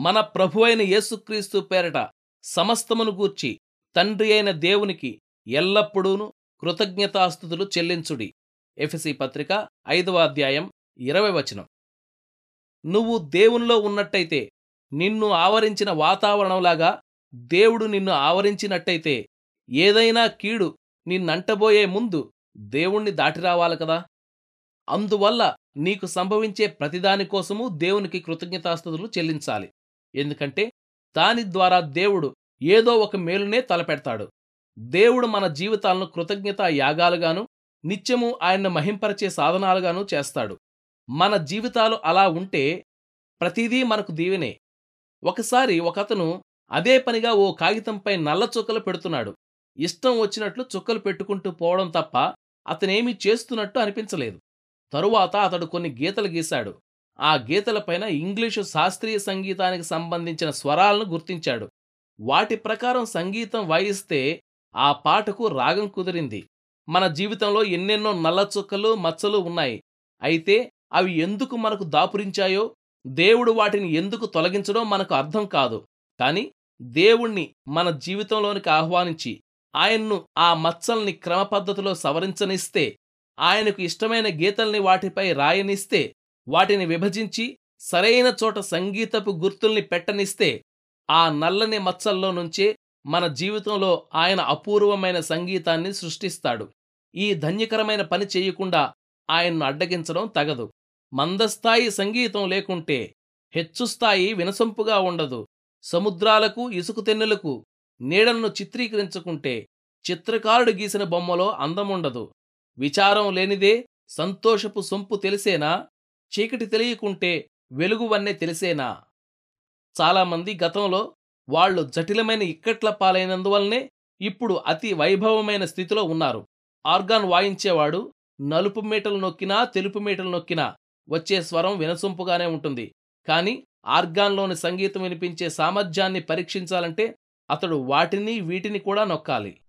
మన ప్రభు అయిన యేసుక్రీస్తు పేరట సమస్తమును గూర్చి తండ్రి అయిన దేవునికి ఎల్లప్పుడూను కృతజ్ఞతాస్థుతులు చెల్లించుడి. ఎఫ్సి పత్రిక ఐదవ అధ్యాయం ఇరవై వచనం. నువ్వు దేవునిలో ఉన్నట్టయితే నిన్ను ఆవరించిన వాతావరణంలాగా దేవుడు నిన్ను ఆవరించినట్టయితే ఏదైనా కీడు నిన్నంటబోయే ముందు దేవుణ్ణి దాటిరావాలి కదా? అందువల్ల నీకు సంభవించే ప్రతిదానికోసమూ దేవునికి కృతజ్ఞతాస్థుతులు చెల్లించాలి. ఎందుకంటే దాని ద్వారా దేవుడు ఏదో ఒక మేలునే తలపెడతాడు. దేవుడు మన జీవితాలను కృతజ్ఞతా యాగాలుగాను నిత్యము ఆయన్ను మహింపరచే సాధనాలుగాను చేస్తాడు. మన జీవితాలు అలా ఉంటే ప్రతిదీ మనకు దీవెనే. ఒకసారి ఒకతను అదే పనిగా ఓ కాగితంపై నల్ల చుక్కలు పెడుతున్నాడు. ఇష్టం వచ్చినట్లు చుక్కలు పెట్టుకుంటూ పోవడం తప్ప అతనేమీ చేస్తున్నట్టు అనిపించలేదు. తరువాత అతడు కొన్ని గీతలు గీశాడు. ఆ గీతలపైన ఇంగ్లీషు శాస్త్రీయ సంగీతానికి సంబంధించిన స్వరాలను గుర్తించాడు. వాటి ప్రకారం సంగీతం వాయిస్తే ఆ పాటకు రాగం కుదిరింది. మన జీవితంలో ఎన్నెన్నో నల్లచుక్కలు మచ్చలు ఉన్నాయి. అయితే అవి ఎందుకు మనకు దాపురించాయో దేవుడు వాటిని ఎందుకు తొలగించడో మనకు అర్థం కాదు. కాని దేవుణ్ణి మన జీవితంలోనికి ఆహ్వానించి ఆయన్ను ఆ మచ్చల్ని క్రమపద్ధతిలో సవరించనిస్తే ఆయనకు ఇష్టమైన గీతల్ని వాటిపై రాయనిస్తే వాటిని విభజించి సరైన చోట సంగీతపు గుర్తుల్ని పెట్టనిస్తే ఆ నల్లని మచ్చల్లో నుంచే మన జీవితంలో ఆయన అపూర్వమైన సంగీతాన్ని సృష్టిస్తాడు. ఈ ధన్యకరమైన పని చేయకుండా ఆయన్ను అడ్డగించడం తగదు. మందస్థాయి సంగీతం లేకుంటే హెచ్చుస్థాయి వినసొంపుగా ఉండదు. సముద్రాలకు ఇసుకుతెన్నులకు నీడలను చిత్రీకరించుకుంటే చిత్రకారుడు గీసిన బొమ్మలో అందముండదు. విచారం లేనిదే సంతోషపు సొంపు తెలిసేనా? చీకటి తెలియకుంటే వెలుగువన్నే తెలిసేనా? చాలామంది గతంలో వాళ్ళు జటిలమైన ఇక్కట్ల పాలైనందువల్లనే ఇప్పుడు అతి వైభవమైన స్థితిలో ఉన్నారు. ఆర్గాన్ వాయించేవాడు నలుపు మీటలు నొక్కినా తెలుపు మీటలు నొక్కినా వచ్చే స్వరం వినసొంపుగానే ఉంటుంది. కాని ఆర్గాన్లోని సంగీతం వినిపించే సామర్థ్యాన్ని పరీక్షించాలంటే అతడు వాటిని వీటిని కూడా నొక్కాలి.